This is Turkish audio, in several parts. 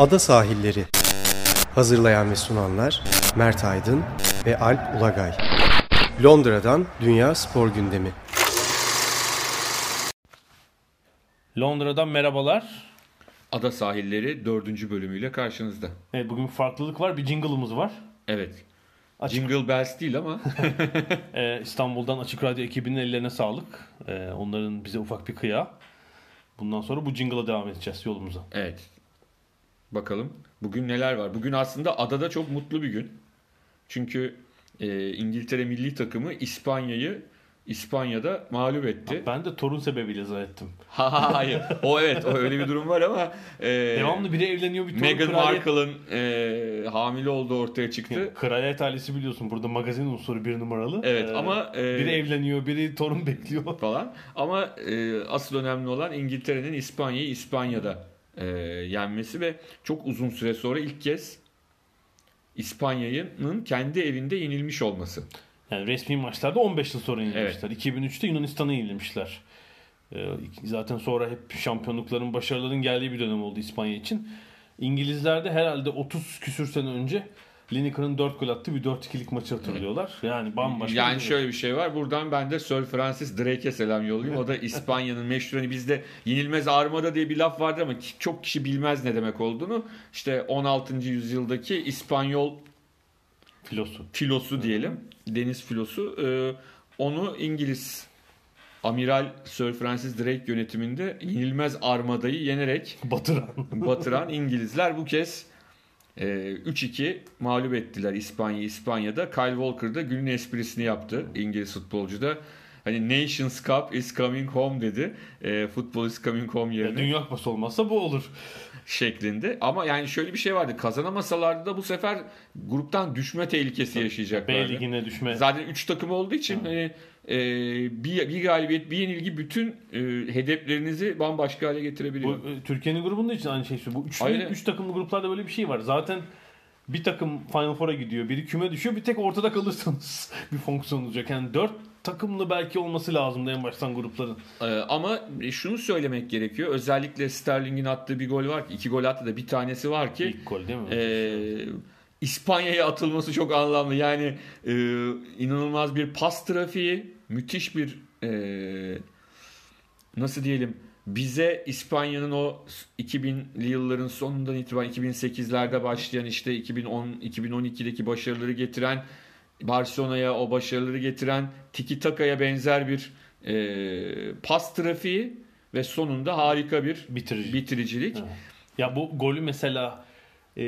Ada Sahilleri Hazırlayan ve sunanlar Mert Aydın ve Alp Ulagay Londra'dan Dünya Spor Gündemi Londra'dan merhabalar. Ada Sahilleri 4. bölümüyle karşınızda. Evet, bugün farklılık var. Bir jingle'ımız var. Evet. Açık, Jingle Bells değil ama Ee, İstanbul'dan Açık Radyo ekibinin ellerine sağlık. Ee, onların bize ufak bir kıya. Bundan sonra bu jingle'a devam edeceğiz yolumuza. evet. Bakalım bugün neler var. Bugün aslında adada çok mutlu bir gün. Çünkü e, İngiltere milli takımı İspanya'yı İspanya'da mağlup etti. Ben de torun sebebiyle zannettim. Hayır. O evet o öyle bir durum var ama e, Devamlı biri evleniyor bir torun Meghan kraliyet... Markle'ın e, hamile olduğu ortaya çıktı. Kraliyet ailesi biliyorsun burada magazin unsuru bir numaralı. Evet Ee, ama e, Biri evleniyor, biri torun bekliyor. falan. Ama e, asıl önemli olan İngiltere'nin İspanya'yı İspanya'da e, yenmesi ve çok uzun süre sonra ilk kez İspanya'nın kendi evinde yenilmiş olması. Yani resmi maçlarda 15 yıl sonra yenilmişler. 2003'te Yunanistan'a yenilmişler. Ee, zaten sonra hep şampiyonlukların, başarıların geldiği bir dönem oldu İspanya için. İngilizler de herhalde 30 küsür sene önce Lineker'ın 4 gol attığı bir 4-2'lik maçı hatırlıyorlar. Yani bambaşka. yani bir- şöyle bir şey var. Buradan ben de Sir Francis Drake'e selam yollayayım. O da İspanya'nın meşhur hani bizde yenilmez armada diye bir laf vardı ama çok kişi bilmez ne demek olduğunu. İşte 16. yüzyıldaki İspanyol filosu. filosu diyelim. Deniz filosu. Ee, onu İngiliz Amiral Sir Francis Drake yönetiminde yenilmez armadayı yenerek Batıran. batıran İngilizler bu kez e, 3-2 mağlup ettiler İspanya İspanya'da. Kyle Walker da günün esprisini yaptı İngiliz futbolcu da. Hani Nations Cup is coming home dedi. E, football is coming home Ya yerine Dünya Kupası olmazsa bu olur. Şeklinde. Ama yani şöyle bir şey vardı. Kazanamasalardı da bu sefer gruptan düşme tehlikesi B yaşayacaklardı. ligine düşme. Zaten 3 takım olduğu için hani e, bir, bir galibiyet, bir yenilgi bütün e, hedeflerinizi bambaşka hale Bu getirebiliyor. e, Türkiye'nin grubunda için aynı şey. Bu üçlü, Aynen. üç takımlı gruplarda böyle bir şey var. Zaten bir takım Final Four'a gidiyor, biri küme düşüyor, bir tek ortada kalırsanız bir fonksiyon olacak. Yani dört takımlı belki olması lazımdı en baştan grupların. Ee, ama şunu söylemek gerekiyor. Özellikle Sterling'in attığı bir gol var ki, iki gol attı da bir tanesi var ki İlk gol değil mi? e, İspanya'ya atılması çok anlamlı. Yani e, inanılmaz bir pas trafiği, müthiş bir e, nasıl diyelim bize İspanya'nın o 2000'li yılların sonundan itibaren 2008'lerde başlayan işte 2010 2012'deki başarıları getiren Barcelona'ya o başarıları getiren Tiki Taka'ya benzer bir e, pas trafiği ve sonunda harika bir Bitirici. bitiricilik. Evet. Ya bu golü mesela e,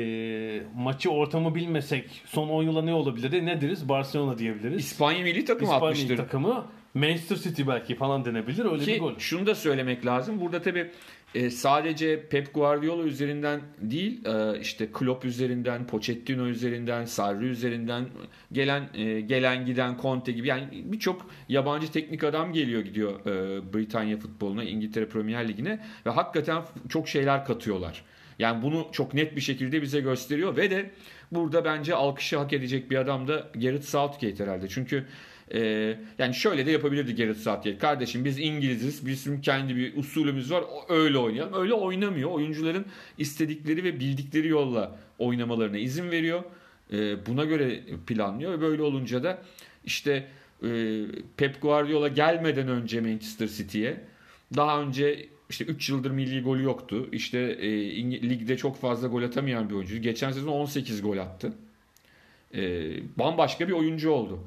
maçı ortamı bilmesek son 10 yıla ne olabilir? Ne deriz? Barcelona diyebiliriz. İspanya milli takımı İspanya atmıştır. takımı Manchester City belki falan denebilir. Öyle bir Ki gol. şunu da söylemek lazım. Burada tabii e, sadece Pep Guardiola üzerinden değil, e, işte Klopp üzerinden, Pochettino üzerinden, Sarri üzerinden gelen e, gelen giden Conte gibi yani birçok yabancı teknik adam geliyor gidiyor e, Britanya futboluna, İngiltere Premier Ligi'ne ve hakikaten çok şeyler katıyorlar. Yani bunu çok net bir şekilde bize gösteriyor ve de burada bence alkışı hak edecek bir adam da Gareth Southgate herhalde. Çünkü ee, yani şöyle de yapabilirdi Gareth Southgate. Kardeşim biz İngiliziz. Bizim kendi bir usulümüz var. Öyle oynayalım. Öyle oynamıyor. Oyuncuların istedikleri ve bildikleri yolla oynamalarına izin veriyor. Ee, buna göre planlıyor ve böyle olunca da işte e, Pep Guardiola gelmeden önce Manchester City'ye daha önce işte 3 yıldır milli golü yoktu. İşte e, ligde çok fazla gol atamayan bir oyuncu. Geçen sezon 18 gol attı. Ee, bambaşka bir oyuncu oldu.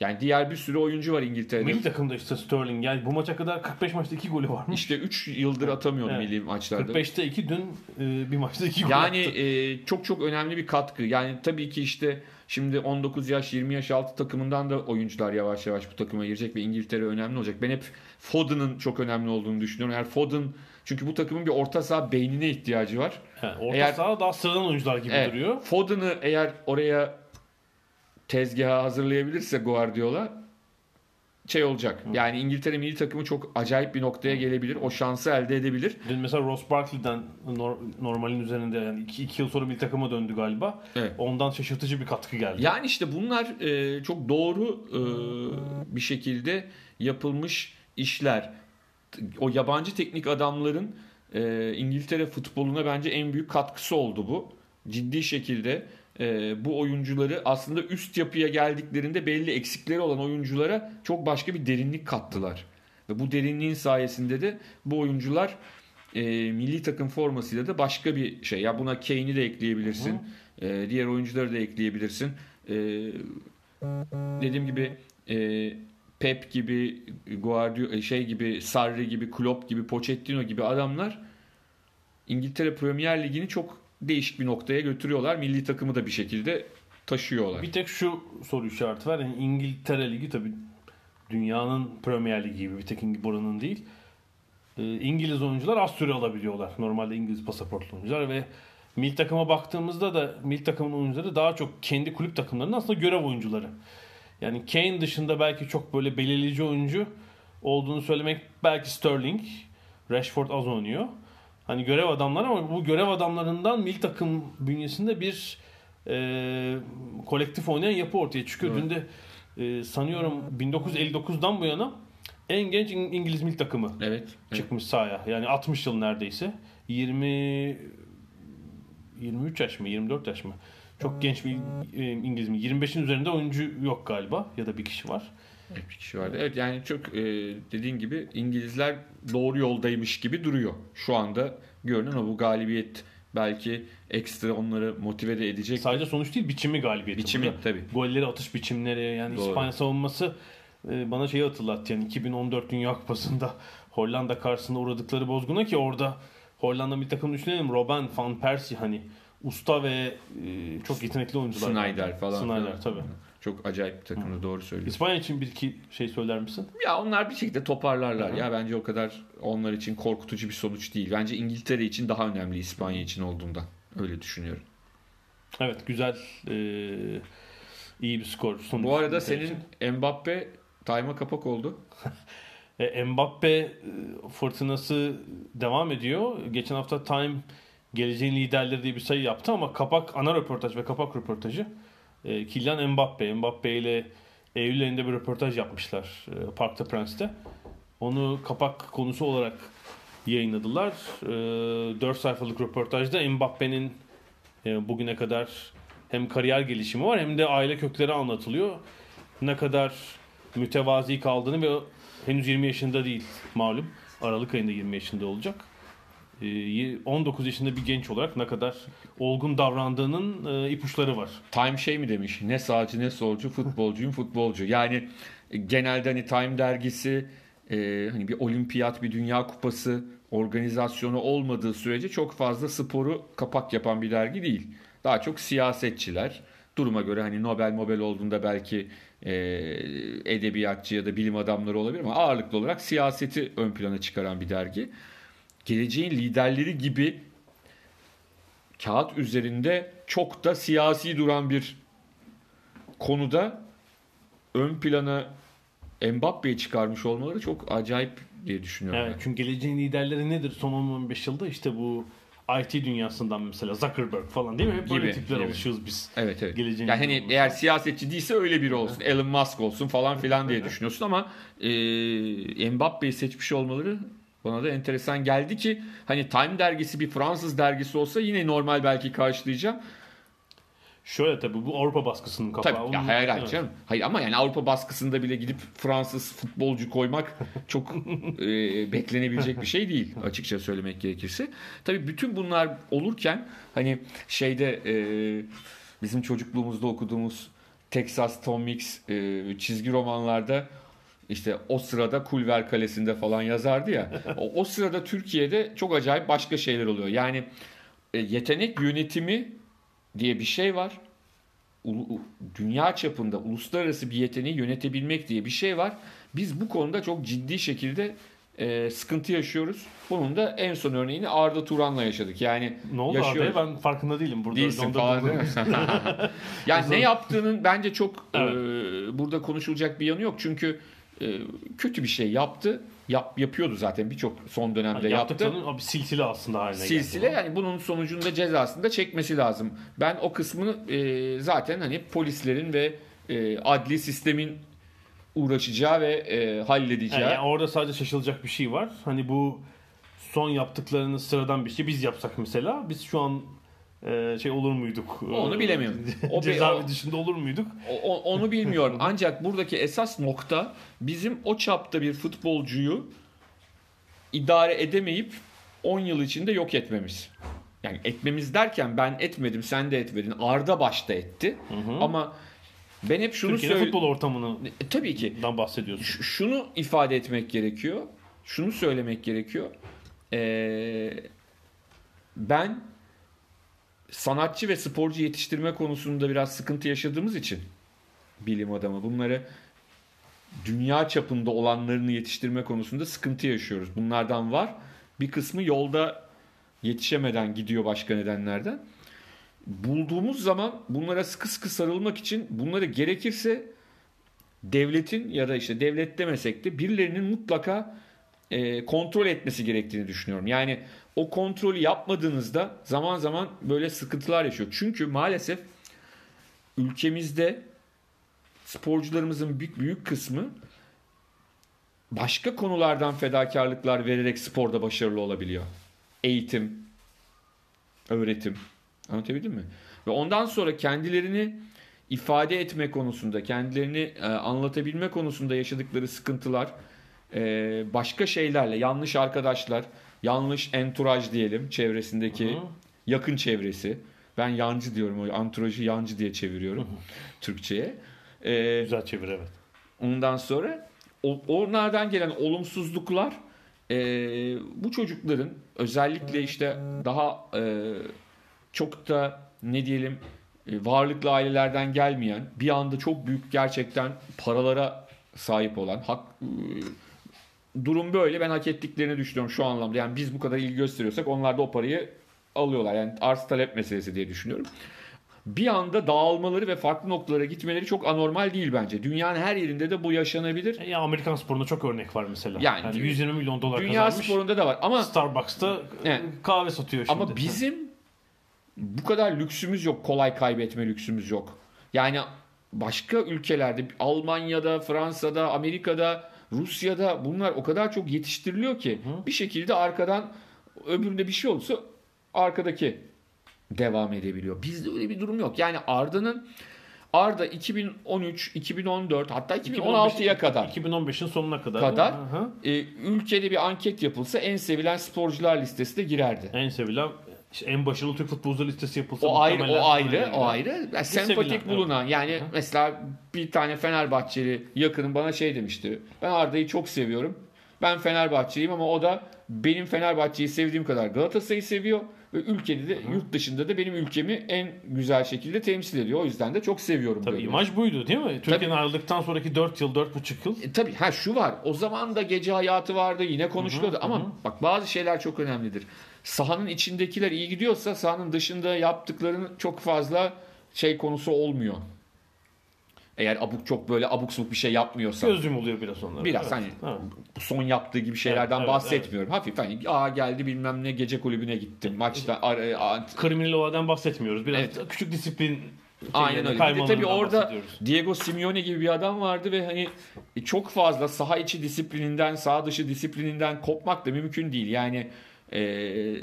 Yani diğer bir sürü oyuncu var İngiltere'de. Milli takımda işte Sterling. Yani bu maça kadar 45 maçta 2 golü varmış. İşte 3 yıldır atamıyordu Evet. milli maçlarda. 45'te 2 dün e, bir maçta 2 gol Yani attı. e, çok çok önemli bir katkı. Yani tabii ki işte şimdi 19 yaş 20 yaş altı takımından da oyuncular yavaş yavaş bu takıma girecek ve İngiltere önemli olacak. Ben hep Foden'ın çok önemli olduğunu düşünüyorum. Eğer Foden çünkü bu takımın bir orta saha beynine ihtiyacı var. Yani orta eğer- saha daha sıradan oyuncular gibi Evet, duruyor. Foden'ı eğer oraya tezgaha hazırlayabilirse Guardiola şey olacak. Yani İngiltere milli takımı çok acayip bir noktaya gelebilir. O şansı elde edebilir. Dün mesela Ross Barkley'den nor- normalin üzerinde yani 2 yıl sonra bir takıma döndü galiba. Evet. Ondan şaşırtıcı bir katkı geldi. Yani işte bunlar e, çok doğru e, bir şekilde yapılmış işler. O yabancı teknik adamların e, İngiltere futboluna bence en büyük katkısı oldu bu. Ciddi şekilde e, bu oyuncuları aslında üst yapıya geldiklerinde belli eksikleri olan oyunculara çok başka bir derinlik kattılar. Ve bu derinliğin sayesinde de bu oyuncular e, milli takım formasıyla da başka bir şey. Ya buna Kane'i de ekleyebilirsin. E, diğer oyuncuları da ekleyebilirsin. E, dediğim gibi e, Pep gibi, Guardiola şey gibi, Sarri gibi, Klopp gibi, Pochettino gibi adamlar İngiltere Premier Ligi'ni çok değişik bir noktaya götürüyorlar. Milli takımı da bir şekilde taşıyorlar. Bir tek şu soru işareti var. Yani İngiltere Ligi tabii dünyanın Premier Ligi gibi bir tek buranın değil. Ee, İngiliz oyuncular az süre alabiliyorlar. Normalde İngiliz pasaportlu oyuncular ve milli takıma baktığımızda da milli takımın oyuncuları daha çok kendi kulüp takımlarının aslında görev oyuncuları. Yani Kane dışında belki çok böyle belirleyici oyuncu olduğunu söylemek belki Sterling, Rashford az oynuyor. Hani görev adamları ama bu görev adamlarından milli takım bünyesinde bir e, kolektif oynayan yapı ortaya çıkıyor. Evet. Dün de e, sanıyorum 1959'dan bu yana en genç İngiliz milli takımı evet, çıkmış evet. sahaya. Yani 60 yıl neredeyse. 20 23 yaş mı 24 yaş mı? Çok genç bir e, İngiliz mi? 25'in üzerinde oyuncu yok galiba ya da bir kişi var. Bir kişi vardı. Evet yani çok e, dediğin gibi İngilizler doğru yoldaymış gibi duruyor. Şu anda görünen o bu galibiyet belki ekstra onları motive de edecek. Sadece sonuç değil biçimi galibiyeti. Biçimi tabii. Golleri atış biçimleri yani Doğru. İspanya savunması e, bana şeyi hatırlattı yani 2014 Dünya Kupası'nda Hollanda karşısında uğradıkları bozguna ki orada Hollanda bir takım düşünelim Robben, Van Persie hani usta ve e, çok yetenekli oyuncular. Snyder falan. Snyder tabii. Çok acayip takımda Hı. doğru söylüyorsun. İspanya için bir iki şey söyler misin? Ya onlar bir şekilde toparlarlar. Hı. Ya bence o kadar onlar için korkutucu bir sonuç değil. Bence İngiltere için daha önemli İspanya için olduğundan. Öyle düşünüyorum. Evet güzel e, iyi bir skor. Sonuç Bu arada senin için. Mbappe time'a kapak oldu. e, Mbappe e, fırtınası devam ediyor. Geçen hafta Time geleceğin liderleri diye bir sayı yaptı ama kapak ana röportaj ve kapak röportajı e, Kylian Mbappe. Mbappe ile Eylül bir röportaj yapmışlar e, Park'ta Prens'te. Onu kapak konusu olarak yayınladılar. E, 4 sayfalık röportajda Mbappe'nin e, bugüne kadar hem kariyer gelişimi var hem de aile kökleri anlatılıyor. Ne kadar mütevazi kaldığını ve henüz 20 yaşında değil malum. Aralık ayında 20 yaşında olacak. 19 ee, yaşında bir genç olarak ne kadar olgun davrandığının e, ipuçları var. Time şey mi demiş? Ne sağcı ne solcu, futbolcuyum futbolcu. Yani e, genelde hani Time dergisi e, hani bir olimpiyat, bir dünya kupası organizasyonu olmadığı sürece çok fazla sporu kapak yapan bir dergi değil. Daha çok siyasetçiler, duruma göre hani Nobel Nobel olduğunda belki e, edebiyatçı ya da bilim adamları olabilir ama ağırlıklı olarak siyaseti ön plana çıkaran bir dergi geleceğin liderleri gibi kağıt üzerinde çok da siyasi duran bir konuda ön plana Mbappe'yi çıkarmış olmaları çok acayip diye düşünüyorum. Evet, yani. çünkü geleceğin liderleri nedir son 10-15 yılda? işte bu IT dünyasından mesela Zuckerberg falan değil mi? Hep böyle tipler alışıyoruz biz. Evet evet. Geleceğin yani hani eğer siyasetçi değilse öyle biri olsun. Elon Musk olsun falan filan diye düşünüyorsun ama e, Mbappe'yi seçmiş olmaları bana da enteresan geldi ki hani Time dergisi bir Fransız dergisi olsa yine normal belki karşılayacağım. Şöyle tabii bu Avrupa baskısının kapağı. Tabii ya hayır hayır canım. Hayır ama yani Avrupa baskısında bile gidip Fransız futbolcu koymak çok e, beklenebilecek bir şey değil açıkça söylemek gerekirse. Tabii bütün bunlar olurken hani şeyde e, bizim çocukluğumuzda okuduğumuz Texas Tom Mix e, çizgi romanlarda işte o sırada Kulver Kalesi'nde falan yazardı ya. o, o sırada Türkiye'de çok acayip başka şeyler oluyor. Yani e, yetenek yönetimi diye bir şey var. U, dünya çapında uluslararası bir yeteneği yönetebilmek diye bir şey var. Biz bu konuda çok ciddi şekilde e, sıkıntı yaşıyoruz. Bunun da en son örneğini Arda Turan'la yaşadık. Yani ne oldu Arda'ya ben farkında değilim. Burada Değilsin falan değil yani ne yaptığının bence çok evet. e, burada konuşulacak bir yanı yok. Çünkü e, kötü bir şey yaptı. Yap, yapıyordu zaten birçok son dönemde yani yaptı. Abi silsile aslında haline silsile geldi. yani bunun sonucunda cezasını da çekmesi lazım. Ben o kısmını e, zaten hani polislerin ve e, adli sistemin uğraşacağı ve e, halledeceği. Yani, yani orada sadece şaşılacak bir şey var. Hani bu son yaptıklarını sıradan bir şey biz yapsak mesela biz şu an şey olur muyduk? Onu bilemiyorum. O cezaevi dışında olur muyduk? O, onu bilmiyorum. Ancak buradaki esas nokta bizim o çapta bir futbolcuyu idare edemeyip 10 yıl içinde yok etmemiz. Yani etmemiz derken ben etmedim, sen de etmedin. Arda başta etti. Hı hı. Ama ben hep şunu Türkiye'de futbol ortamını e, tabii ki bahsediyorsun. Şunu ifade etmek gerekiyor. Şunu söylemek gerekiyor. Ee, ben sanatçı ve sporcu yetiştirme konusunda biraz sıkıntı yaşadığımız için bilim adamı bunları dünya çapında olanlarını yetiştirme konusunda sıkıntı yaşıyoruz. Bunlardan var. Bir kısmı yolda yetişemeden gidiyor başka nedenlerden. Bulduğumuz zaman bunlara sıkı sıkı sarılmak için bunları gerekirse devletin ya da işte devlet demesek de birilerinin mutlaka e, kontrol etmesi gerektiğini düşünüyorum. Yani o kontrolü yapmadığınızda zaman zaman böyle sıkıntılar yaşıyor. Çünkü maalesef ülkemizde sporcularımızın büyük, büyük kısmı başka konulardan fedakarlıklar vererek sporda başarılı olabiliyor. Eğitim, öğretim. Anlatabildim mi? Ve ondan sonra kendilerini ifade etme konusunda, kendilerini e, anlatabilme konusunda yaşadıkları sıkıntılar e, başka şeylerle, yanlış arkadaşlar, yanlış entouraj diyelim çevresindeki Hı-hı. yakın çevresi. Ben yancı diyorum. O anturajı yancı diye çeviriyorum Hı-hı. Türkçe'ye. Ee, Güzel çevir evet. Ondan sonra onlardan gelen olumsuzluklar e, bu çocukların özellikle işte daha e, çok da ne diyelim e, varlıklı ailelerden gelmeyen bir anda çok büyük gerçekten paralara sahip olan hak e, durum böyle. Ben hak ettiklerini düşünüyorum şu anlamda. Yani biz bu kadar ilgi gösteriyorsak onlar da o parayı alıyorlar. Yani arz talep meselesi diye düşünüyorum. Bir anda dağılmaları ve farklı noktalara gitmeleri çok anormal değil bence. Dünyanın her yerinde de bu yaşanabilir. Ya Amerikan sporunda çok örnek var mesela. Yani, yani 120 milyon dolar dünya kazanmış. Dünya sporunda da var ama Starbucks'ta yani, kahve satıyor şimdi. Ama bizim bu kadar lüksümüz yok. Kolay kaybetme lüksümüz yok. Yani başka ülkelerde Almanya'da, Fransa'da, Amerika'da Rusya'da bunlar o kadar çok yetiştiriliyor ki Hı. bir şekilde arkadan öbüründe bir şey olursa arkadaki devam edebiliyor. Bizde öyle bir durum yok. Yani Arda'nın Arda 2013, 2014 hatta 2016'ya kadar 2015'in sonuna kadar kadar e, ülkede bir anket yapılsa en sevilen sporcular listesine girerdi. En sevilen işte en başarılı Türk futbolcu listesi yapılsa o ayrı o ayrı o ayrı yani sempatik bulunan evet. yani Hı. mesela bir tane Fenerbahçeli yakınım bana şey demişti. Ben Arda'yı çok seviyorum. Ben Fenerbahçeliyim ama o da benim Fenerbahçe'yi sevdiğim kadar Galatasaray'ı seviyor ve ülkede de Hı. yurt dışında da benim ülkemi en güzel şekilde temsil ediyor. O yüzden de çok seviyorum. Tabii böyle. imaj buydu değil mi? Türkiye'nin ayrıldıktan sonraki 4 yıl, 4,5 yıl. E, tabii ha şu var. O zaman da gece hayatı vardı yine konuşuluyordu Hı. ama Hı. bak bazı şeyler çok önemlidir sahanın içindekiler iyi gidiyorsa sahanın dışında yaptıklarının çok fazla şey konusu olmuyor. Eğer abuk çok böyle abuk subuk bir şey yapmıyorsa. Gözüm oluyor biraz onlara. Biraz evet. hani evet. son yaptığı gibi şeylerden evet, bahsetmiyorum. Evet. Hafif hani aa geldi bilmem ne gece kulübüne gittim. Maçta ar- e, ar- kriminal oladan bahsetmiyoruz. Biraz evet. küçük disiplin Aynen öyle. Bir de tabii orada Diego Simeone gibi bir adam vardı ve hani çok fazla saha içi disiplininden, saha dışı disiplininden kopmak da mümkün değil. Yani e,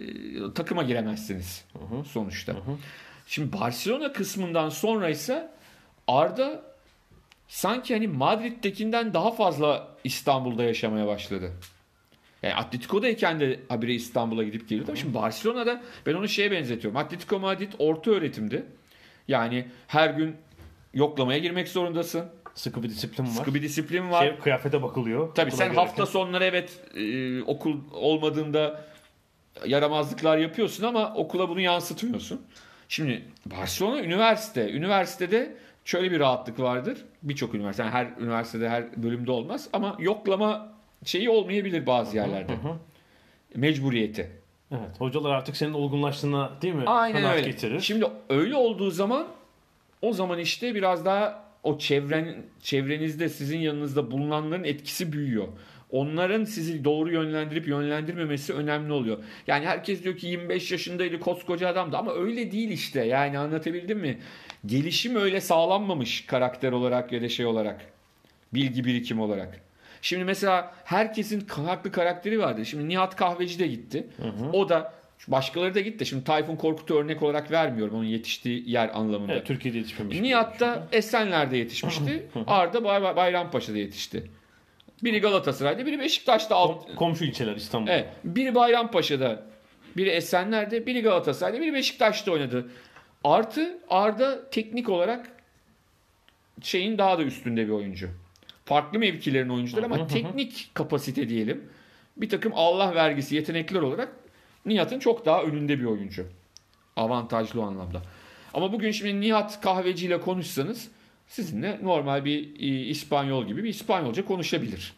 takıma giremezsiniz hı hı. sonuçta. Hı hı. Şimdi Barcelona kısmından sonra ise Arda sanki hani Madrid'dekinden daha fazla İstanbul'da yaşamaya başladı. Yani Atletico'dayken de habire İstanbul'a gidip geliyordu. Ama şimdi Barcelona'da ben onu şeye benzetiyorum. Atletico Madrid orta öğretimdi. Yani her gün yoklamaya girmek zorundasın. Sıkı bir disiplin var. Sıkı bir disiplin var. Şey, kıyafete bakılıyor. Tabii sen gelirken. hafta sonları evet e, okul olmadığında yaramazlıklar yapıyorsun ama okula bunu yansıtmıyorsun. Şimdi Barcelona üniversite. Üniversitede şöyle bir rahatlık vardır. Birçok üniversite, yani her üniversitede her bölümde olmaz ama yoklama şeyi olmayabilir bazı yerlerde. Hı hı. Mecburiyeti. Evet. Hocalar artık senin olgunlaştığına değil mi? Aynen öyle. Getirir. Şimdi öyle olduğu zaman o zaman işte biraz daha o çevren çevrenizde sizin yanınızda bulunanların etkisi büyüyor onların sizi doğru yönlendirip yönlendirmemesi önemli oluyor. Yani herkes diyor ki 25 yaşındaydı koskoca adamdı ama öyle değil işte. Yani anlatabildim mi? Gelişim öyle sağlanmamış karakter olarak ya da şey olarak. Bilgi birikim olarak. Şimdi mesela herkesin farklı karakteri vardı. Şimdi Nihat Kahveci de gitti. O da başkaları da gitti. Şimdi Tayfun Korkut'u örnek olarak vermiyorum onun yetiştiği yer anlamında. Evet, Türkiye'de yetişmemiş. Nihat da Esenler'de yetişmişti. Arda Bay- Bayrampaşa'da yetişti. Biri Galatasaray'da, biri Beşiktaş'ta alt. Kom- komşu ilçeler İstanbul. Evet, biri Bayrampaşa'da, biri Esenler'de, biri Galatasaray'da, biri Beşiktaş'ta oynadı. Artı Arda teknik olarak şeyin daha da üstünde bir oyuncu. Farklı mevkilerin oyuncuları ama teknik kapasite diyelim. Bir takım Allah vergisi yetenekler olarak Nihat'ın çok daha önünde bir oyuncu. Avantajlı o anlamda. Ama bugün şimdi Nihat Kahveci ile konuşsanız sizinle normal bir e, İspanyol gibi bir İspanyolca konuşabilir.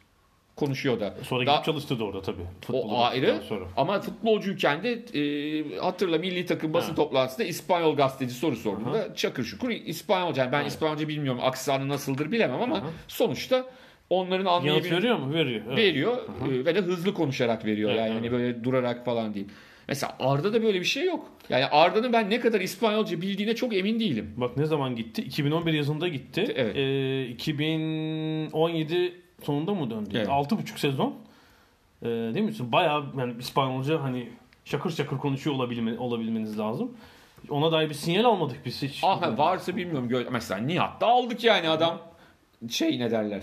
Konuşuyor da. Sonra Daha- çalıştı da orada tabii. Futbolu o ayrı. Sonra. Ama futbolcuyken de e, hatırla milli takım basın Ha. toplantısında İspanyol gazeteci soru sorduğunda çakır şukur İspanyolca. Yani ben İspanyolca bilmiyorum aksanı nasıldır bilemem ama sonuçta onların anlayabildiği veriyor mu? Veriyor. Evet. veriyor e, ve de hızlı konuşarak veriyor. Evet, yani evet. hani böyle durarak falan değil. Mesela Arda'da böyle bir şey yok. Yani Arda'nın ben ne kadar İspanyolca bildiğine çok emin değilim. Bak ne zaman gitti? 2011 yazında gitti. Evet. Ee, 2017 sonunda mı döndü? Evet. 6,5 sezon. Ee, değil mi? Bayağı yani İspanyolca hani şakır şakır konuşuyor olabilme, olabilmeniz lazım. Ona dair bir sinyal almadık biz hiç. Aha varsa bilmiyorum. Mesela Nihat'ta aldık yani adam şey ne derler.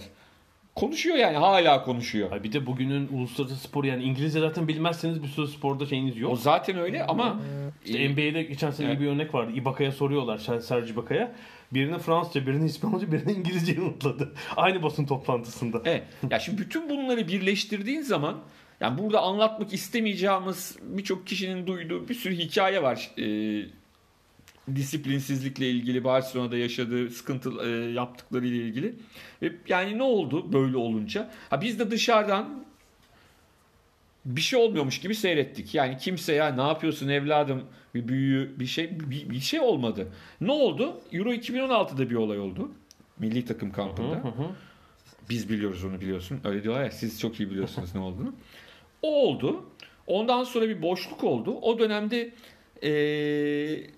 Konuşuyor yani hala konuşuyor. Ay bir de bugünün uluslararası sporu yani İngilizce zaten bilmezseniz bir sürü sporda şeyiniz yok. O zaten öyle ama İşte e, NBA'de geçen sene Evet. bir örnek vardı. Ibaka'ya soruyorlar Ser- Serge Ibaka'ya. Birini Fransızca, birini İspanyolca, birini İngilizce yanıtladı. Aynı basın toplantısında. Evet. Ya şimdi bütün bunları birleştirdiğin zaman yani burada anlatmak istemeyeceğimiz birçok kişinin duyduğu bir sürü hikaye var. Ee, disiplinsizlikle ilgili Barcelona'da yaşadığı sıkıntı e, yaptıkları ile ilgili. Ve yani ne oldu böyle olunca? Ha biz de dışarıdan bir şey olmuyormuş gibi seyrettik. Yani kimse ya ne yapıyorsun evladım bir büyüğü bir şey bir, bir şey olmadı. Ne oldu? Euro 2016'da bir olay oldu. Milli takım kampında. Hı hı. Biz biliyoruz onu biliyorsun. Öyle diyorlar ya siz çok iyi biliyorsunuz ne olduğunu. O oldu. Ondan sonra bir boşluk oldu. O dönemde eee,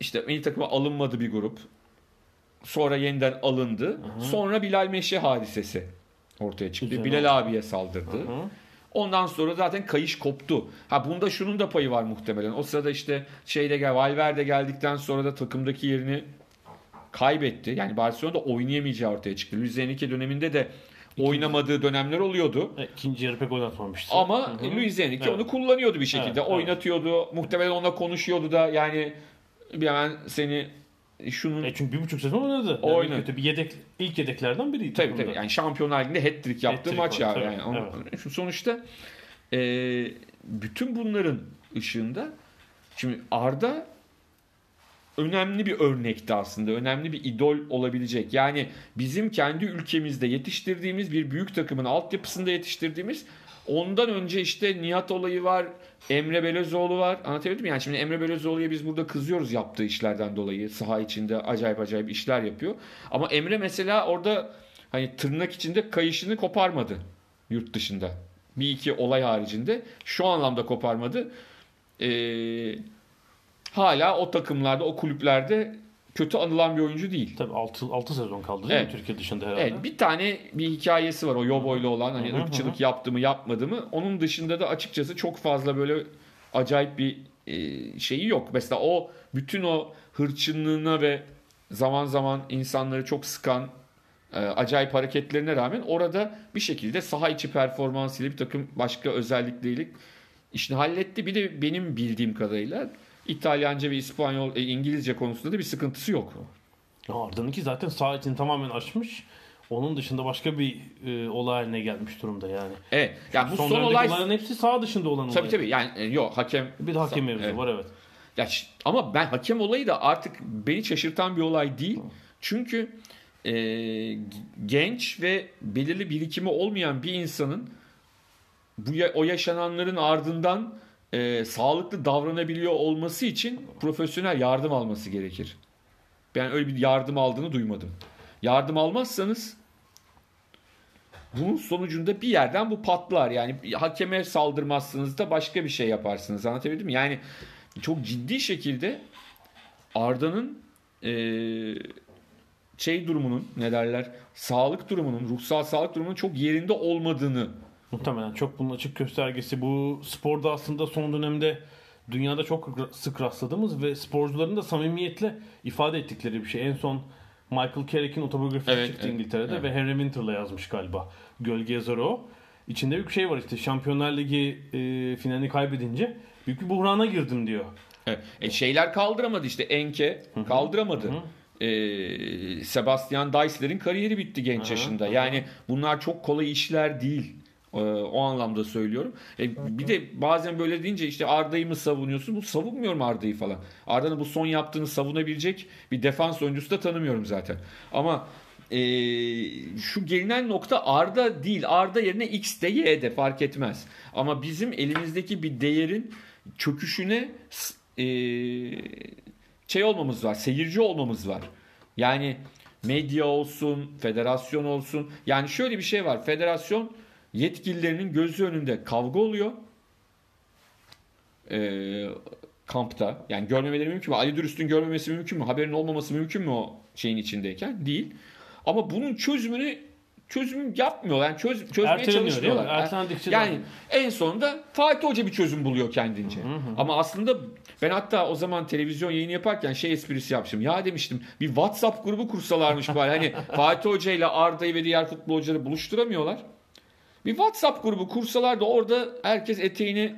işte milli takıma alınmadı bir grup. Sonra yeniden alındı. Sonra Bilal Meşe hadisesi ortaya çıktı. Güzel Bilal abiye saldırdı. Hı. Ondan sonra zaten kayış koptu. Ha bunda şunun da payı var muhtemelen. O sırada işte şeyde gel Valverde geldikten sonra da takımdaki yerini kaybetti. Yani Barcelona'da oynayamayacağı ortaya çıktı. Luis Enrique döneminde de oynamadığı dönemler oluyordu. E, İkinci yarı pek oynatmamıştı. Ama Hı hı. Luis Enrique Evet. onu kullanıyordu bir şekilde. Evet, evet. Oynatıyordu. Muhtemelen onunla konuşuyordu da yani bir hemen seni şunun E çünkü bir buçuk sezon oynadı. Yani Oynadı. Kötü bir yedek, ilk yedeklerden biriydi. Tabii takımda. tabii. Yani Şampiyonlar Ligi'nde hat-trick yaptığı Hat-trick maç ya. tabii, Yani onu- şu sonuçta e, bütün bunların ışığında şimdi Arda önemli bir örnekti aslında. Önemli bir idol olabilecek. Yani bizim kendi ülkemizde yetiştirdiğimiz bir büyük takımın altyapısında yetiştirdiğimiz ondan önce işte Nihat olayı var. Emre Belözoğlu var. Anlatabildim mi? Yani şimdi Emre Belözoğlu'ya biz burada kızıyoruz yaptığı işlerden dolayı. Saha içinde acayip acayip işler yapıyor. Ama Emre mesela orada hani tırnak içinde kayışını koparmadı yurt dışında. Bir iki olay haricinde şu anlamda koparmadı. Ee, hala o takımlarda, o kulüplerde kötü anılan bir oyuncu değil. Tabii 6, 6 sezon kaldı değil Evet. mi Türkiye dışında herhalde? Evet, bir tane bir hikayesi var o Yobo'yla olan hani Hı hı, ırkçılık yaptı mı yapmadı mı. Onun dışında da açıkçası çok fazla böyle acayip bir e, şeyi yok. Mesela o bütün o hırçınlığına ve zaman zaman insanları çok sıkan e, acayip hareketlerine rağmen orada bir şekilde saha içi performansıyla bir takım başka özellikleriyle işini halletti. Bir de benim bildiğim kadarıyla İtalyanca ve İspanyol, e, İngilizce konusunda da bir sıkıntısı yok. Ya Arda'nınki zaten sağ için tamamen aşmış. Onun dışında başka bir e, olay haline gelmiş durumda yani. Evet. Yani bu son, son, olay olayların hepsi sağ dışında olan tabii olay. tabii yani e, yok hakem Bir de hakem mevzu Evet. var evet. Ya ama ben hakem olayı da artık beni şaşırtan bir olay değil. Çünkü e, genç ve belirli birikimi olmayan bir insanın bu o yaşananların ardından e, sağlıklı davranabiliyor olması için profesyonel yardım alması gerekir. Ben öyle bir yardım aldığını duymadım. Yardım almazsanız bunun sonucunda bir yerden bu patlar. Yani hakeme saldırmazsınız da başka bir şey yaparsınız. Anlatabildim mi? Yani çok ciddi şekilde Arda'nın e, şey durumunun ne derler sağlık durumunun ruhsal sağlık durumunun çok yerinde olmadığını Muhtemelen çok bunun açık göstergesi. Bu sporda aslında son dönemde dünyada çok sık rastladığımız ve sporcuların da samimiyetle ifade ettikleri bir şey. En son Michael Carrick'in otobiyografisi Evet, çıktı evet, İngiltere'de evet. ve Henry Winter'la yazmış galiba. Gölge yazarı o. İçinde bir şey var işte Şampiyonlar Ligi e, finalini kaybedince büyük bir buhrana girdim diyor. Evet. E, şeyler kaldıramadı işte Enke kaldıramadı. E, Sebastian Deisler'in kariyeri bitti genç yaşında. Yani bunlar çok kolay işler değil. E, o anlamda söylüyorum. E, bir de bazen böyle deyince işte Arda'yı mı savunuyorsun? Bu savunmuyorum Arda'yı falan. Arda'nın bu son yaptığını savunabilecek bir defans oyuncusu da tanımıyorum zaten. Ama e, şu gelinen nokta Arda değil. Arda yerine X de Y de fark etmez. Ama bizim elimizdeki bir değerin çöküşüne e, şey olmamız var. Seyirci olmamız var. Yani medya olsun, federasyon olsun. Yani şöyle bir şey var. Federasyon yetkililerinin gözü önünde kavga oluyor. Ee, kampta. Yani görmemeleri mümkün mü? Ali Dürüst'ün görmemesi mümkün mü? Haberin olmaması mümkün mü o şeyin içindeyken? Değil. Ama bunun çözümünü çözüm yapmıyorlar. Yani çöz, çözmeye çalışmıyorlar. Yani daha- en sonunda Fatih Hoca bir çözüm buluyor kendince. Ama aslında ben hatta o zaman televizyon yayını yaparken şey esprisi yapmıştım. Ya demiştim bir WhatsApp grubu kursalarmış bari. Hani Fatih Hoca ile Arda'yı ve diğer futbolcuları buluşturamıyorlar. Bir WhatsApp grubu kursalar da orada herkes eteğini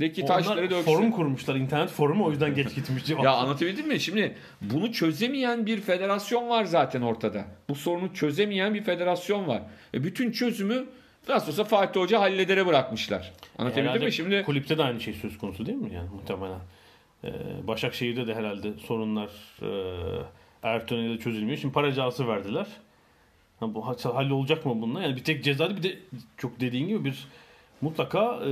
deki taşları döksün. forum kurmuşlar. internet forumu o yüzden geç gitmiş. Ya anlatabildim mi? Şimdi bunu çözemeyen bir federasyon var zaten ortada. Bu sorunu çözemeyen bir federasyon var. E bütün çözümü nasıl olsa Fatih Hoca halledere bırakmışlar. Anlatabildim Herhalde mi? Şimdi kulüpte de aynı şey söz konusu değil mi yani muhtemelen. Ee, Başakşehir'de de herhalde sorunlar e, Ertuğrul'da çözülmüyor. Şimdi para cezası verdiler. Ha, bu ha- hallolacak mı bununla? Yani bir tek ceza değil, bir de çok dediğin gibi bir mutlaka e,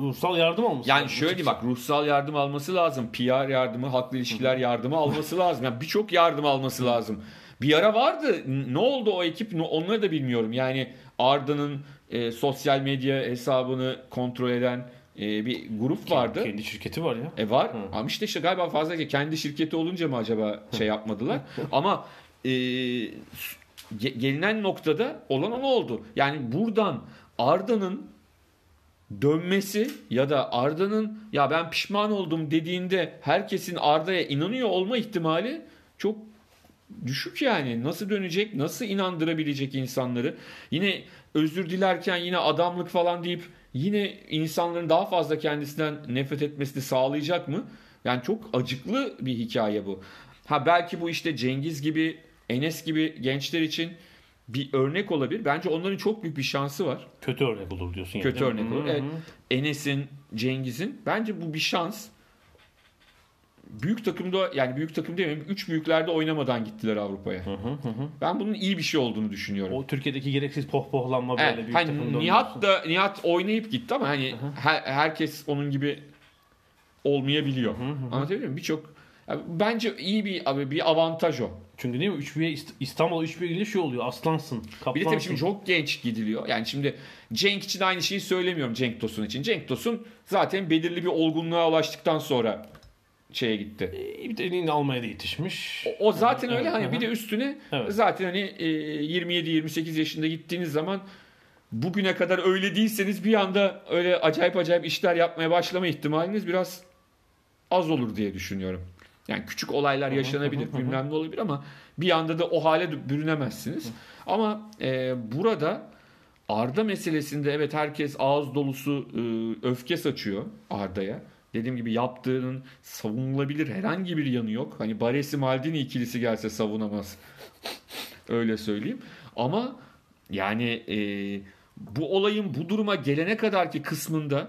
ruhsal yardım alması. yani lazım. şöyle bak ruhsal yardım alması lazım. PR yardımı, halkla ilişkiler yardımı alması lazım. Yani birçok yardım alması lazım. Bir ara vardı. Ne oldu o ekip? Onları da bilmiyorum. Yani Arda'nın e, sosyal medya hesabını kontrol eden e, bir grup vardı. Kendi şirketi var ya. E var. Ama işte, işte galiba fazla kendi şirketi olunca mı acaba şey yapmadılar? Ama e, gelinen noktada olan o oldu. Yani buradan Arda'nın dönmesi ya da Arda'nın ya ben pişman oldum dediğinde herkesin Arda'ya inanıyor olma ihtimali çok düşük yani. Nasıl dönecek? Nasıl inandırabilecek insanları? Yine özür dilerken yine adamlık falan deyip yine insanların daha fazla kendisinden nefret etmesini sağlayacak mı? Yani çok acıklı bir hikaye bu. Ha belki bu işte Cengiz gibi, Enes gibi gençler için bir örnek olabilir. Bence onların çok büyük bir şansı var. Kötü örnek olur diyorsun. yani, Kötü mi? örnek olur. Hı hı. Evet. Enes'in, Cengiz'in bence bu bir şans. Büyük takımda yani büyük takım demeyeyim. Üç büyüklerde oynamadan gittiler Avrupa'ya. Ben bunun iyi bir şey olduğunu düşünüyorum. O Türkiye'deki gereksiz pohpohlanma böyle Evet, büyük hani takımda Nihat da Nihat oynayıp gitti ama hani her- herkes onun gibi olmayabiliyor. Anlatabiliyor muyum? Birçok yani bence iyi bir bir avantaj o. Çünkü değil mi? 3 İstanbul'a 3 ile şey oluyor. Aslansın. Bir de Kaplansın. tabii şimdi çok genç gidiliyor. Yani şimdi Cenk için aynı şeyi söylemiyorum Cenk Tosun için. Cenk Tosun zaten belirli bir olgunluğa ulaştıktan sonra şeye gitti. E, bir de elini almaya da yetişmiş. O zaten öyle Evet, hani bir de üstüne Evet. zaten hani e, 27-28 yaşında gittiğiniz zaman bugüne kadar öyle değilseniz bir anda öyle acayip acayip işler yapmaya başlama ihtimaliniz biraz az olur diye düşünüyorum. Yani küçük olaylar yaşanabilir, bilmem ne olabilir ama bir anda da o hale bürünemezsiniz. Ama e, burada Arda meselesinde evet herkes ağız dolusu e, öfke saçıyor Arda'ya. Dediğim gibi yaptığının savunulabilir herhangi bir yanı yok. Hani Baresi Maldini ikilisi gelse savunamaz. Öyle söyleyeyim. Ama yani e, bu olayın bu duruma gelene kadar ki kısmında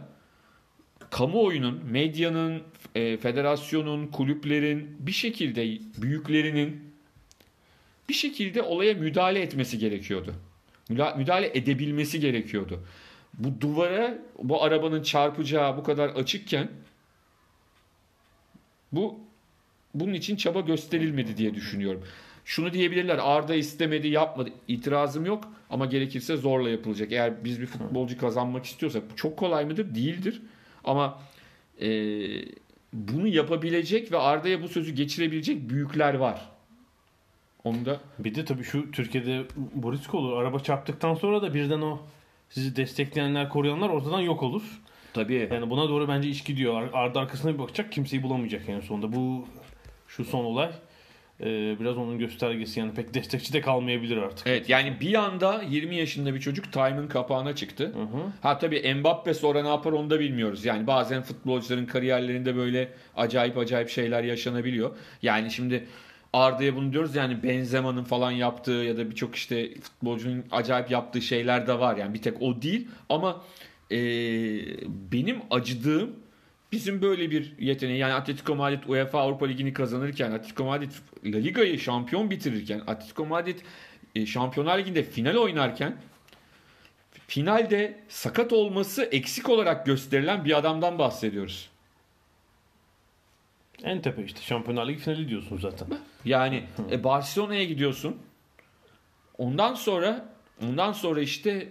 kamuoyunun, medyanın, e, federasyonun, kulüplerin bir şekilde büyüklerinin bir şekilde olaya müdahale etmesi gerekiyordu. Müdahale edebilmesi gerekiyordu. Bu duvara bu arabanın çarpacağı bu kadar açıkken bu bunun için çaba gösterilmedi diye düşünüyorum. Şunu diyebilirler Arda istemedi yapmadı itirazım yok ama gerekirse zorla yapılacak. Eğer biz bir futbolcu kazanmak istiyorsak bu çok kolay mıdır? Değildir. Ama e, bunu yapabilecek ve Arda'ya bu sözü geçirebilecek büyükler var. Onu da Bir de tabii şu Türkiye'de bu risk olur. Araba çarptıktan sonra da birden o sizi destekleyenler, koruyanlar ortadan yok olur. tabii Yani buna doğru bence iş gidiyor. Ar- Ardı arkasına bir bakacak kimseyi bulamayacak yani sonunda. Bu şu son olay e, biraz onun göstergesi. Yani pek destekçi de kalmayabilir artık. Evet yani bir anda 20 yaşında bir çocuk Time'ın kapağına çıktı. Ha tabii Mbappe sonra ne yapar onu da bilmiyoruz. Yani bazen futbolcuların kariyerlerinde böyle acayip acayip şeyler yaşanabiliyor. Yani şimdi Arda'ya bunu diyoruz yani Benzema'nın falan yaptığı ya da birçok işte futbolcunun acayip yaptığı şeyler de var. Yani bir tek o değil ama e, benim acıdığım bizim böyle bir yeteneği yani Atletico Madrid UEFA Avrupa Ligi'ni kazanırken Atletico Madrid La Liga'yı şampiyon bitirirken Atletico Madrid e, Şampiyonlar Ligi'nde final oynarken finalde sakat olması eksik olarak gösterilen bir adamdan bahsediyoruz. En tepe işte Şampiyonlar Ligi finali diyorsun zaten. Yani e, Barcelona'ya gidiyorsun. Ondan sonra ondan sonra işte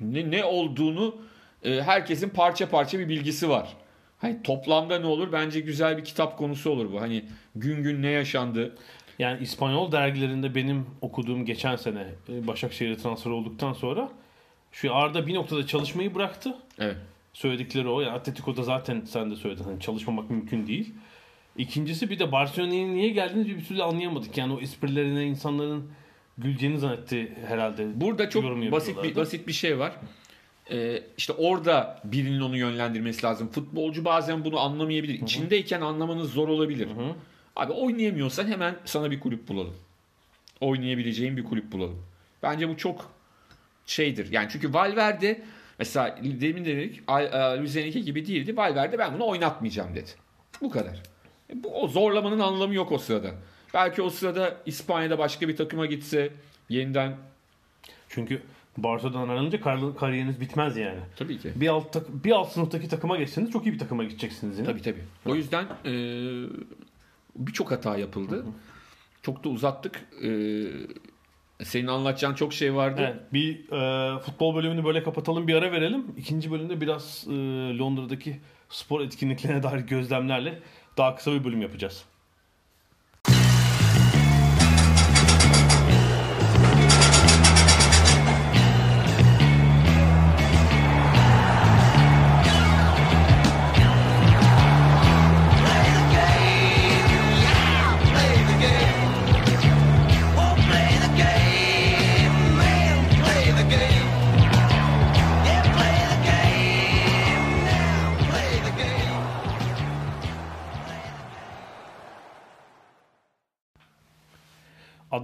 ne, ne olduğunu e, herkesin parça parça bir bilgisi var. Hani toplamda ne olur? Bence güzel bir kitap konusu olur bu. Hani gün gün ne yaşandı? Yani İspanyol dergilerinde benim okuduğum geçen sene e, Başakşehir'e transfer olduktan sonra şu Arda bir noktada çalışmayı bıraktı. Evet. Söyledikleri o. Yani Atletico'da zaten sen de söyledin. Hani çalışmamak mümkün değil. İkincisi bir de Barcelona'ya niye geldiğini bir türlü anlayamadık. Yani o esprilerine insanların güleceğini zannetti herhalde. Burada çok basit bir basit bir şey var. Ee, işte orada birinin onu yönlendirmesi lazım. Futbolcu bazen bunu anlamayabilir. İçindeyken anlamanız zor olabilir. Abi oynayamıyorsan hemen sana bir kulüp bulalım. Oynayabileceğin bir kulüp bulalım. Bence bu çok şeydir. Yani çünkü Valverde mesela demin dedik e, Luis Enrique gibi değildi. Valverde ben bunu oynatmayacağım dedi. Bu kadar. E, Bu, o zorlamanın anlamı yok o sırada. Belki o sırada İspanya'da başka bir takıma gitse yeniden Çünkü Barcelona'dan ayrılınca kar- kariyeriniz bitmez yani. tabii ki. Bir alt, tak- bir alt sınıftaki takıma geçseniz çok iyi bir takıma gideceksiniz yine. Tabii tabii. O yüzden e, birçok hata yapıldı. Çok da uzattık. E, senin anlatacağın çok şey vardı. Evet, bir e, futbol bölümünü böyle kapatalım bir ara verelim. İkinci bölümde biraz e, Londra'daki spor etkinliklerine dair gözlemlerle daha kısa bir bölüm yapacağız.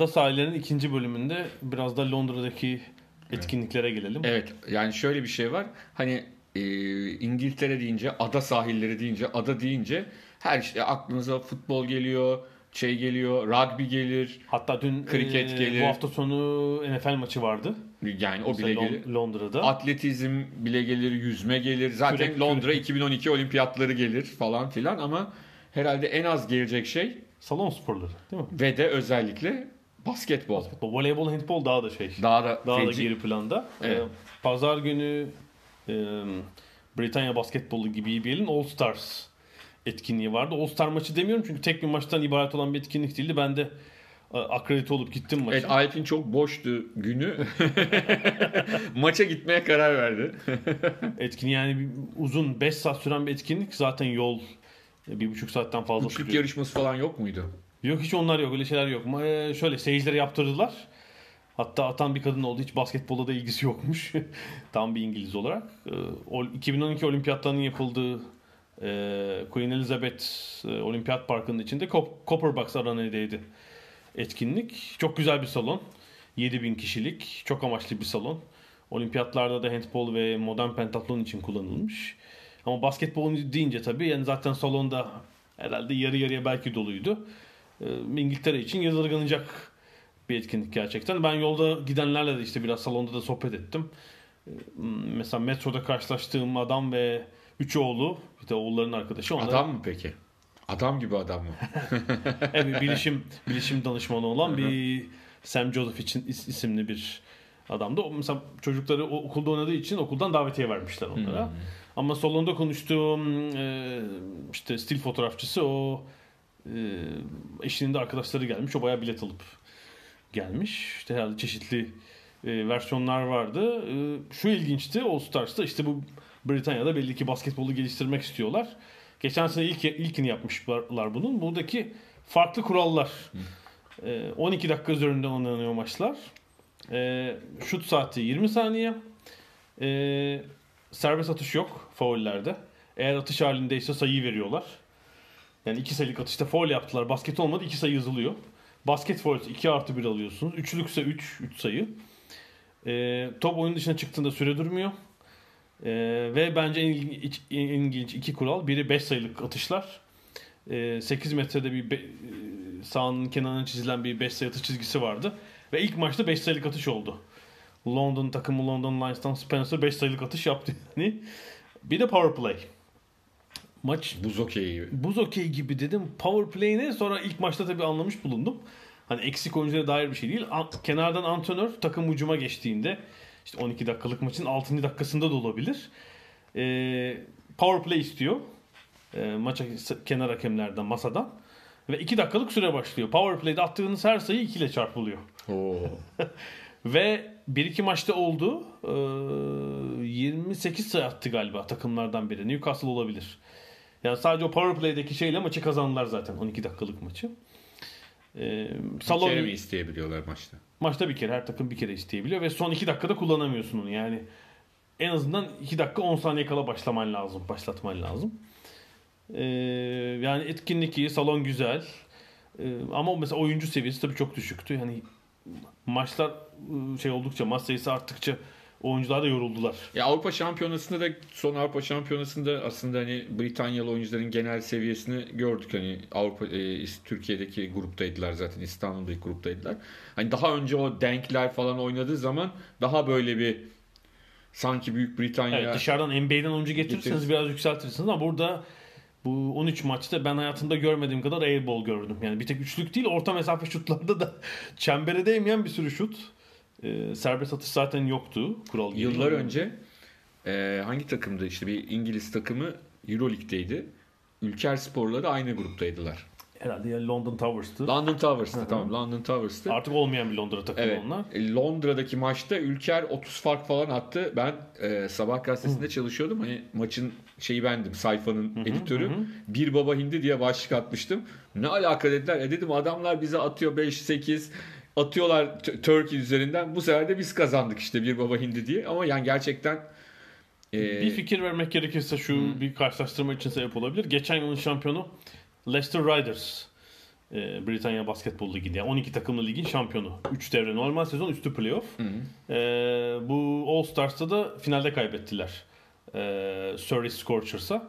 Ada sahillerinin ikinci bölümünde biraz da Londra'daki etkinliklere gelelim. Evet yani şöyle bir şey var. Hani e, İngiltere deyince, ada sahilleri deyince, ada deyince her şey aklınıza futbol geliyor, şey geliyor, rugby gelir. Hatta dün Kriket e, gelir. bu hafta sonu NFL maçı vardı. Yani o bile Mesela gelir. Londra'da. Atletizm bile gelir, yüzme gelir. Zaten Kürek- Londra kürek- 2012 olimpiyatları gelir falan filan ama herhalde en az gelecek şey Salon sporları değil mi? ve de özellikle basketbol. Futbol, voleybol, handbol daha da şey. Daha da Daha da feci. geri planda. Evet. Ee, Pazar günü e, Britanya basketbolu gibi bir yerin All Stars etkinliği vardı. All Star maçı demiyorum çünkü tek bir maçtan ibaret olan bir etkinlik değildi. Ben de e, akredite olup gittim maça. Evet Alp'in çok boştu günü. Maça gitmeye karar verdi. Etkinlik yani bir- uzun 5 saat süren bir etkinlik. Zaten yol e, bir buçuk saatten fazla Üçlük sürüyor. yarışması falan yok muydu? Yok hiç onlar yok öyle şeyler yok. Ma- e, şöyle seyircilere yaptırdılar. Hatta atan bir kadın oldu. Hiç basketbola da ilgisi yokmuş. Tam bir İngiliz olarak. E, o- 2012 olimpiyatlarının yapıldığı e, Queen Elizabeth e, Olimpiyat Parkı'nın içinde Cop- Copperbox Arena'daydı etkinlik. Çok güzel bir salon. 7000 kişilik. Çok amaçlı bir salon. Olimpiyatlarda da handball ve modern pentatlon için kullanılmış. Ama basketbol deyince tabii yani zaten salonda herhalde yarı yarıya belki doluydu. Ee, İngiltere için yadırganacak bir etkinlik gerçekten. Ben yolda gidenlerle de işte biraz salonda da sohbet ettim. Ee, Mesela metroda karşılaştığım adam ve üç oğlu, bir de oğulların arkadaşı. Onlar, Adam mı peki? Adam gibi adam mı? Evet, bilişim bilişim danışmanı olan bir Sam Joseph için is- isimli bir adamdı. O mesela çocukları o- okulda oynadığı için okuldan davetiye vermişler onlara. Ama salonda konuştuğum e, işte stil fotoğrafçısı o e, eşinin de arkadaşları gelmiş. O bayağı bilet alıp gelmiş. İşte herhalde çeşitli e, versiyonlar vardı. E, şu ilginçti All Stars'ta işte bu Britanya'da belli ki basketbolu geliştirmek istiyorlar. Geçen sene ilk ilkini yapmışlar bunun. Buradaki farklı kurallar. E, 12 dakika üzerinden oynanıyor maçlar. E, şut saati 20 saniye. E, serbest atış yok faullerde. Eğer atış halindeyse sayı veriyorlar. Yani iki sayılık atışta foul yaptılar. Basket olmadı iki sayı yazılıyor. Basket foul 2 artı 1 alıyorsunuz. Üçlükse 3, 3 sayı. E, top oyun dışına çıktığında süre durmuyor. E, ve bence en ilginç, en ilginç iki kural. Biri 5 sayılık atışlar. E, 8 metrede bir be, sahanın kenarına çizilen bir 5 sayı atış çizgisi vardı. Ve ilk maçta 5 sayılık atış oldu. London takımı London Lions'tan Spencer 5 sayılık atış yaptı. Yani. Bir de power play. Maç buz okey gibi. Buz okey gibi dedim. Power play ne? Sonra ilk maçta tabii anlamış bulundum. Hani eksik oyunculara dair bir şey değil. An- kenardan antrenör takım ucuma geçtiğinde işte 12 dakikalık maçın 6. dakikasında da olabilir. Ee, power play istiyor. Ee, maça kenar hakemlerden masadan. Ve 2 dakikalık süre başlıyor. Power play'de attığınız her sayı 2 ile çarpılıyor. Oo. Ve 1-2 maçta oldu. Ee, 28 sayı attı galiba takımlardan biri. Newcastle olabilir. Yani sadece o power play'deki şeyle maçı kazandılar zaten 12 dakikalık maçı. Ee, salon... Bir kere mi isteyebiliyorlar maçta? Maçta bir kere her takım bir kere isteyebiliyor ve son 2 dakikada kullanamıyorsun onu. Yani en azından 2 dakika 10 saniye kala başlaman lazım, başlatman lazım. Ee, yani etkinlik iyi, salon güzel. Ee, ama mesela oyuncu seviyesi tabii çok düşüktü. Yani maçlar ıı, şey oldukça, maç sayısı arttıkça oyuncular da yoruldular. Ya Avrupa Şampiyonası'nda da son Avrupa Şampiyonası'nda aslında hani Britanyalı oyuncuların genel seviyesini gördük. Hani Avrupa e, Türkiye'deki gruptaydılar zaten İstanbul'daki gruptaydılar. Hani daha önce o denkler falan oynadığı zaman daha böyle bir sanki Büyük Britanya evet, dışarıdan NBA'den oyuncu getirirseniz biraz yükseltirsiniz ama burada bu 13 maçta ben hayatımda görmediğim kadar airball gördüm. Yani bir tek üçlük değil orta mesafe şutlarda da çembere değmeyen bir sürü şut. E, serbest atış zaten yoktu kural gibi. Yıllar önce e, hangi takımdı işte bir İngiliz takımı Euroleague'deydi. Ülker Sporları aynı gruptaydılar. Herhalde ya London Towers'tı. London Towers'tı tamam London Towers'tı. Artık olmayan bir Londra takımı evet. onlar. E, Londra'daki maçta Ülker 30 fark falan attı. Ben e, sabah gazetesinde hı. çalışıyordum. Hani maçın şeyi bendim sayfanın hı hı, editörü. Hı. Bir baba hindi diye başlık atmıştım. Ne alaka dediler. E dedim adamlar bize atıyor 5-8 atıyorlar Turkey üzerinden. Bu sefer de biz kazandık işte bir baba hindi diye. Ama yani gerçekten e... bir fikir vermek gerekirse şu hmm. bir karşılaştırma için sebep olabilir. Geçen yılın şampiyonu Leicester Riders. E, Britanya Basketbol Ligi'nde. Yani 12 takımlı ligin şampiyonu. 3 devre normal sezon, üstü playoff. Hı E, bu All Stars'ta da finalde kaybettiler. E, Surrey Scorchers'a.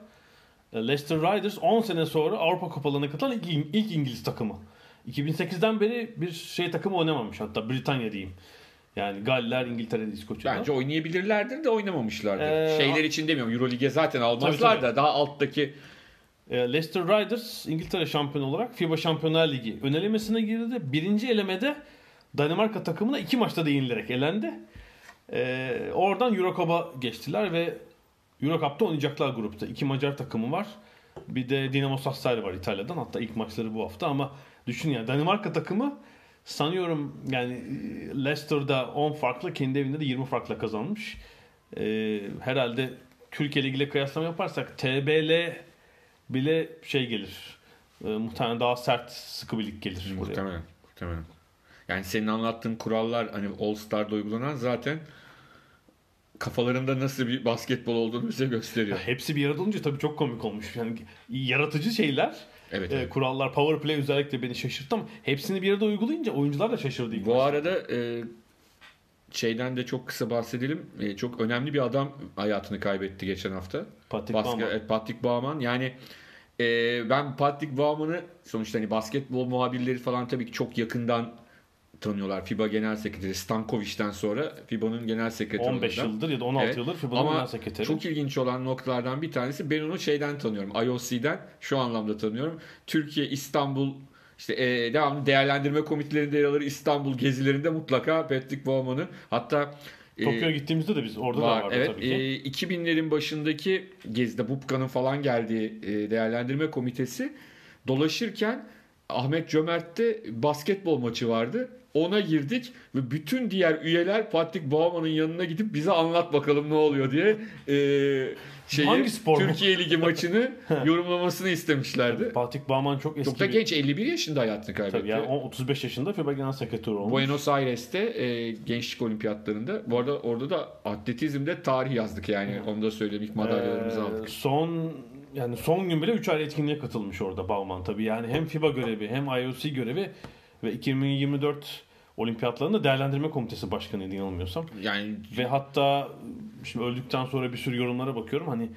E, Leicester Riders 10 sene sonra Avrupa Kupalarına katılan ilk, ilk İngiliz takımı. 2008'den beri bir şey takımı oynamamış hatta Britanya diyeyim. Yani Galler, İngiltere, İskoçya. Bence oynayabilirlerdir de oynamamışlardır. Ee, Şeyler için demiyorum. Euroleague'e zaten almazlar tabii, tabii. da daha alttaki ee, Leicester Riders İngiltere şampiyonu olarak FIBA Şampiyonlar Ligi önelemesine girdi. Birinci elemede Danimarka takımına iki maçta değinilerek elendi. Ee, oradan Eurocup'a geçtiler ve Eurocup'ta oynayacaklar grupta. İki Macar takımı var. Bir de Dinamo Sassari var İtalya'dan. Hatta ilk maçları bu hafta ama düşün yani Danimarka takımı sanıyorum yani Leicester'da 10 farklı kendi evinde de 20 farkla kazanmış. Ee, herhalde Türkiye Ligi ile kıyaslama yaparsak TBL bile şey gelir. E, muhtemelen daha sert sıkı bir lig gelir. Muhtemelen. Buraya. Muhtemelen. Yani senin anlattığın kurallar hani All Star'da uygulanan zaten kafalarında nasıl bir basketbol olduğunu bize gösteriyor. Ya hepsi bir arada olunca tabii çok komik olmuş. Yani yaratıcı şeyler. Evet, e, evet. Kurallar, power play özellikle beni şaşırttı ama hepsini bir arada uygulayınca oyuncular da şaşırdı. Bu başta. arada e, şeyden de çok kısa bahsedelim. E, çok önemli bir adam hayatını kaybetti geçen hafta. Patrick Baske, Bauman. Evet, Patrick Bauman. Yani e, ben Patrick Bauman'ı sonuçta hani basketbol muhabirleri falan tabii ki çok yakından tanıyorlar. FIBA Genel Sekreteri Stankovic'den sonra FIBA'nın genel sekreteri 15 yıldır ya da 16 evet. yıldır FIBA'nın genel sekreteri. çok ilginç olan noktalardan bir tanesi ben onu şeyden tanıyorum. IOC'den şu anlamda tanıyorum. Türkiye, İstanbul işte e, devamlı değerlendirme komitelerinde yer alır. İstanbul gezilerinde mutlaka Patrick Bauman'ı hatta e, Tokyo'ya gittiğimizde de biz orada var, da vardı evet, tabii ki. E, 2000'lerin başındaki gezide Bubka'nın falan geldiği e, değerlendirme komitesi dolaşırken Ahmet Cömert'te basketbol maçı vardı. Ona girdik ve bütün diğer üyeler Patrick Baumann'ın yanına gidip bize anlat bakalım ne oluyor diye e, şeyi, Hangi spor? Türkiye Ligi maçını yorumlamasını istemişlerdi. Patrick Baumann çok eski Çok da genç 51 yaşında hayatını kaybetti. Tabii yani o 35 yaşında FIBA Genel Sekreteri olmuş. Buenos Aires'te e, gençlik olimpiyatlarında. Bu arada orada da atletizmde tarih yazdık yani. Onu da söyleyeyim ilk madalyalarımızı Ee, aldık. Son yani son gün bile 3 ayrı etkinliğe katılmış orada Bauman tabii. Yani hem FIBA görevi hem IOC görevi ve 2024 olimpiyatlarında değerlendirme komitesi başkanıydı yanılmıyorsam. Yani Ve hatta şimdi öldükten sonra bir sürü yorumlara bakıyorum. Hani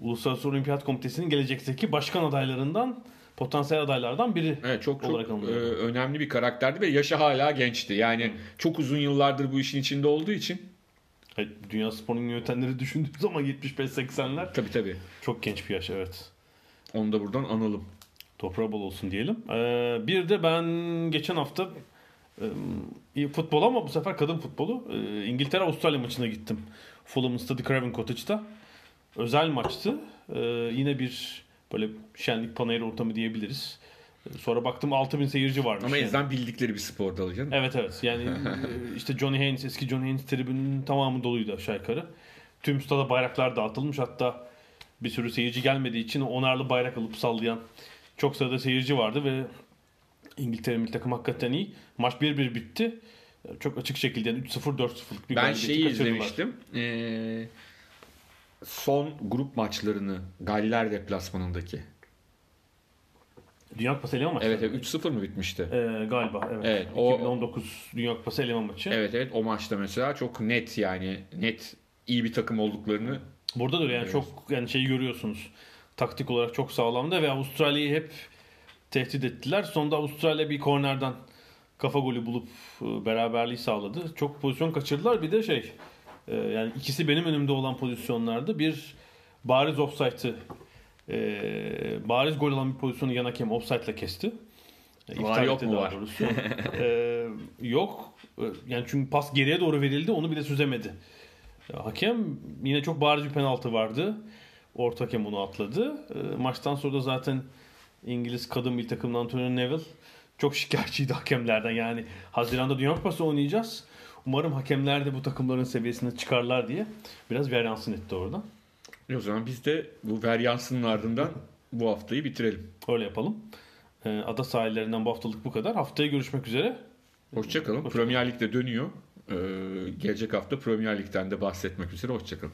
Uluslararası Olimpiyat Komitesi'nin gelecekteki başkan adaylarından potansiyel adaylardan biri Evet çok çok olarak e, anılıyor. önemli bir karakterdi ve yaşı hala gençti. Yani çok uzun yıllardır bu işin içinde olduğu için Dünya sporunun yönetenleri düşündüğü zaman 75-80'ler tabii tabii çok genç bir yaş evet. onu da buradan analım. Toprağı bol olsun diyelim. Ee, bir de ben geçen hafta e, futbol ama bu sefer kadın futbolu. e, İngiltere Avustralya maçına gittim. Fulham Stadı Craven Cottage'da. Özel maçtı. Ee, yine bir böyle şenlik panayır ortamı diyebiliriz. Sonra baktım 6000 seyirci varmış. Ama yani. ezden bildikleri bir spor dalı canım. Evet evet. Yani işte Johnny Haynes, eski Johnny Haynes tribünün tamamı doluydu aşağı yukarı. Tüm stada bayraklar dağıtılmış. Hatta bir sürü seyirci gelmediği için onarlı bayrak alıp sallayan çok sayıda seyirci vardı ve İngiltere milli takım hakikaten iyi. Maç 1-1 bitti. Çok açık şekilde yani 3-0 4-0'lık bir Ben şeyi izlemiştim. Ee, son grup maçlarını Galler deplasmanındaki. Dünya Kupası eleme maçı. Evet, evet 3-0 mı bitmişti? Ee, galiba evet. Evet, o- 2019 Dünya Kupası eleme maçı. Evet evet o maçta mesela çok net yani net iyi bir takım olduklarını Burada da yani çok yani şeyi görüyorsunuz. Taktik olarak çok sağlamdı ve Avustralya'yı hep tehdit ettiler. Sonunda Avustralya bir kornerden kafa golü bulup e, beraberliği sağladı. Çok pozisyon kaçırdılar. Bir de şey e, yani ikisi benim önümde olan pozisyonlardı. Bir bariz offside'ı e, bariz gol alan bir pozisyonu yan hakem offside'la kesti. E, iptal Var yok mu var? doğrusu. E, yok. E, Yani çünkü pas geriye doğru verildi. Onu bile süzemedi. Hakem yine çok bariz bir penaltı vardı. Orta hakem onu atladı. E, maçtan sonra da zaten İngiliz kadın milli takımının Antonio Neville çok şikayetçiydi hakemlerden. Yani Haziran'da Dünya Kupası oynayacağız. Umarım hakemler de bu takımların seviyesine çıkarlar diye biraz veryansın etti orada. E o zaman biz de bu veryansının ardından bu haftayı bitirelim. Öyle yapalım. E, ada sahillerinden bu haftalık bu kadar. Haftaya görüşmek üzere. Hoşçakalın. Premier Lig'de dönüyor. Ee, gelecek hafta Premier Lig'den de bahsetmek üzere. Hoşçakalın.